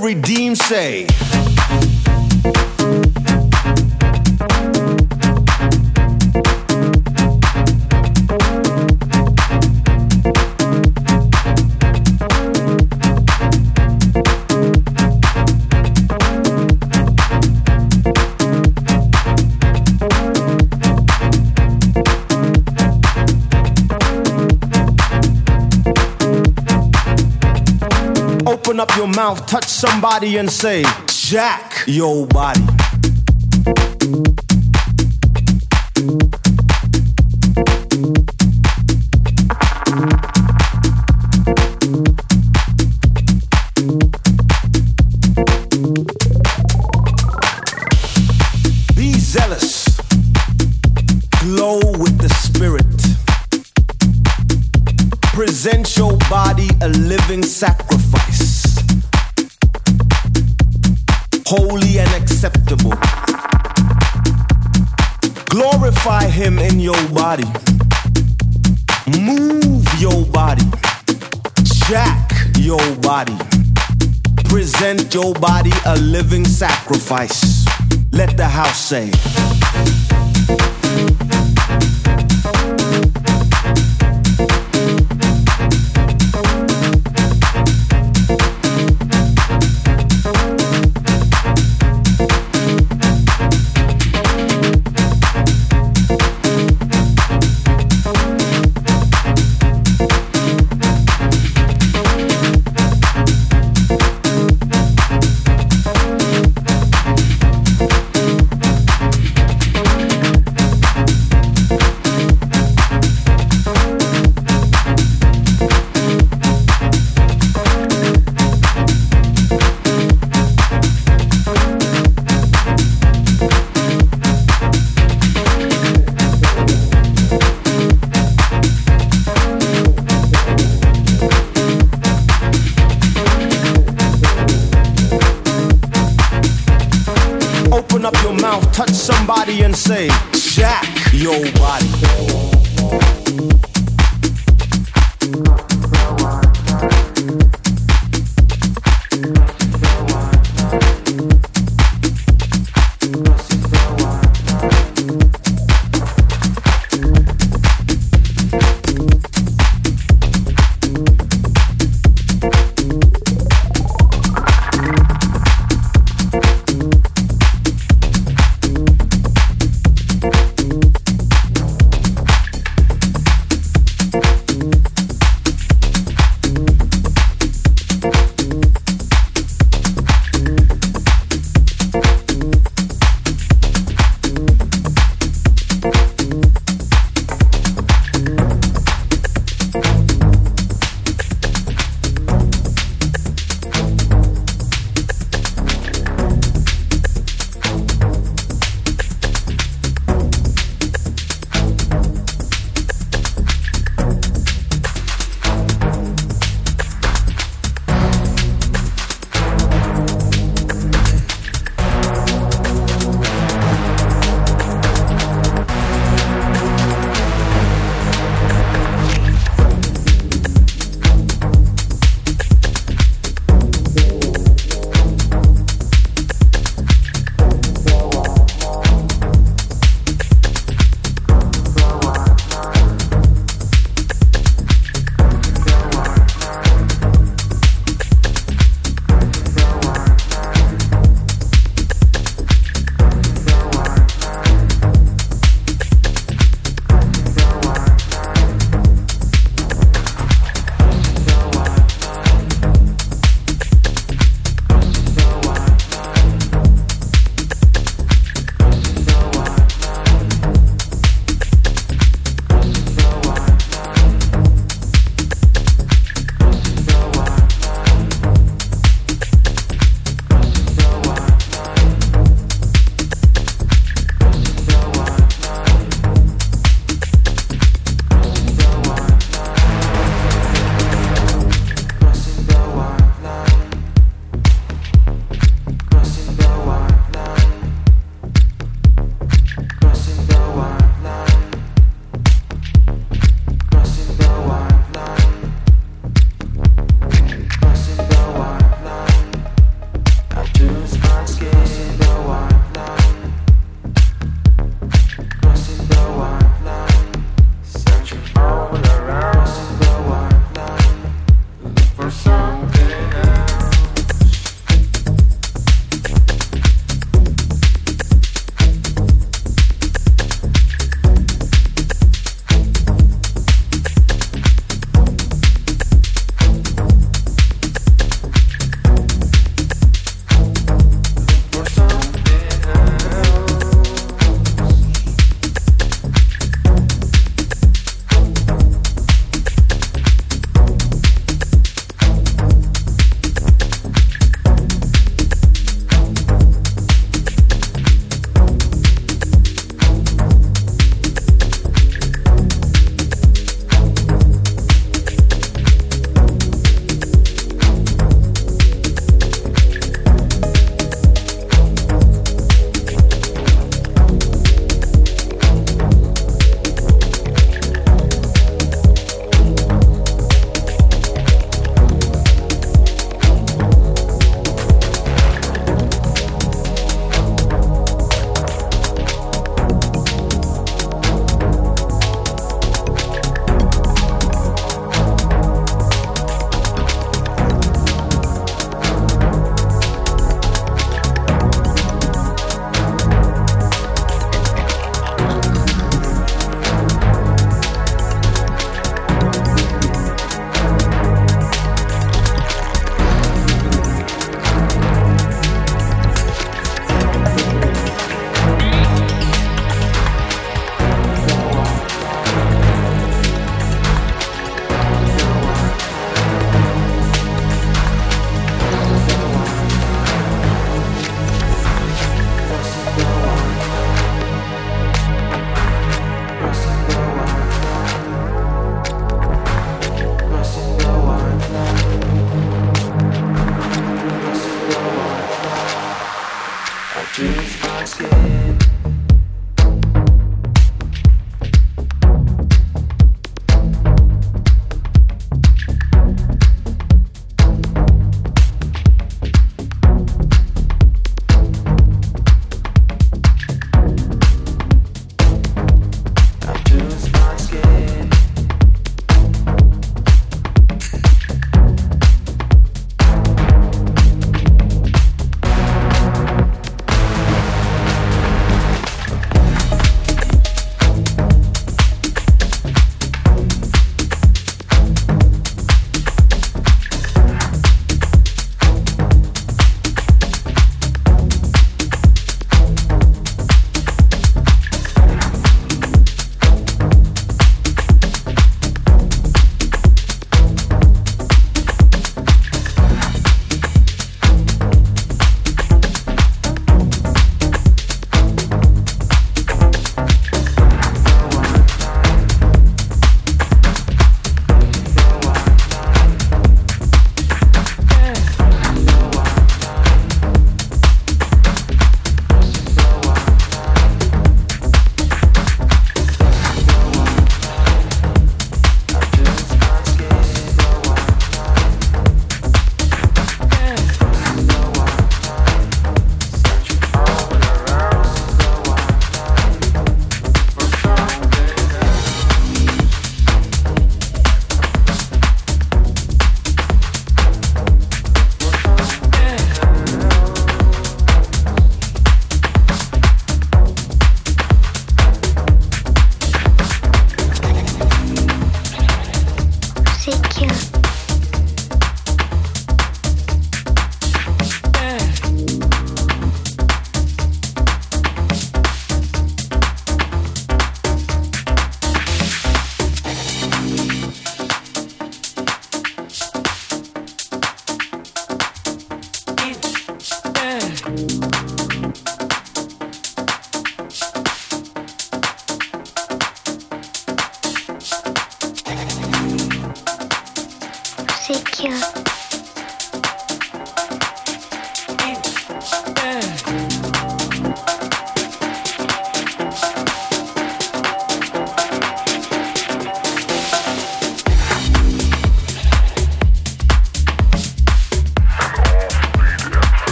redeemed say? Touch somebody and say, Jack your body. Your body a living sacrifice. Let the house say.